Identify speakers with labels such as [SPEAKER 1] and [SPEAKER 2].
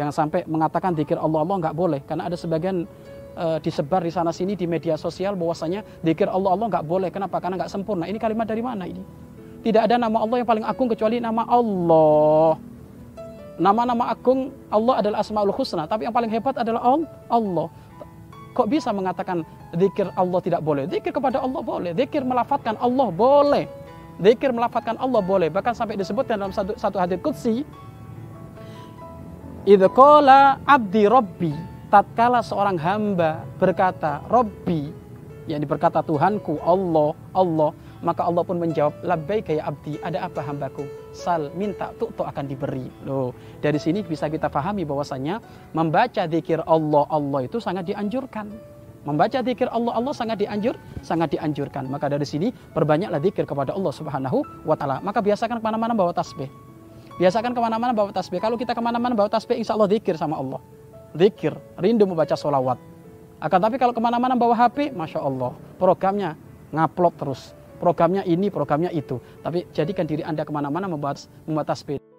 [SPEAKER 1] Jangan sampai mengatakan zikir Allah Allah nggak boleh karena ada sebagian uh, disebar di sana sini di media sosial bahwasanya zikir Allah Allah nggak boleh. Kenapa? Karena nggak sempurna. Ini kalimat dari mana ini? Tidak ada nama Allah yang paling agung kecuali nama Allah. Nama-nama agung Allah adalah Asmaul Husna, tapi yang paling hebat adalah Allah. Kok bisa mengatakan zikir Allah tidak boleh? Zikir kepada Allah boleh, zikir melafatkan Allah boleh. Zikir melafatkan Allah boleh, bahkan sampai disebutkan dalam satu, satu hadis qudsi Idza qala abdi rabbi tatkala seorang hamba berkata Robbi yang berkata Tuhanku Allah Allah maka Allah pun menjawab labbaika ya abdi ada apa hambaku? Sal minta tuh akan diberi. Loh dari sini bisa kita pahami bahwasanya membaca zikir Allah Allah itu sangat dianjurkan. Membaca zikir Allah Allah sangat dianjur sangat dianjurkan. Maka dari sini perbanyaklah zikir kepada Allah Subhanahu wa taala. Maka biasakan ke mana-mana bawa tasbih biasakan ke mana-mana bawa tasbih. Kalau kita ke mana-mana bawa tasbih insya Allah zikir sama Allah. Zikir rindu membaca solawat. Akan tapi kalau ke mana-mana bawa HP Masya Allah programnya ngupload terus. Programnya ini, programnya itu. Tapi jadikan diri Anda ke mana-mana membuat, membuat tasbih.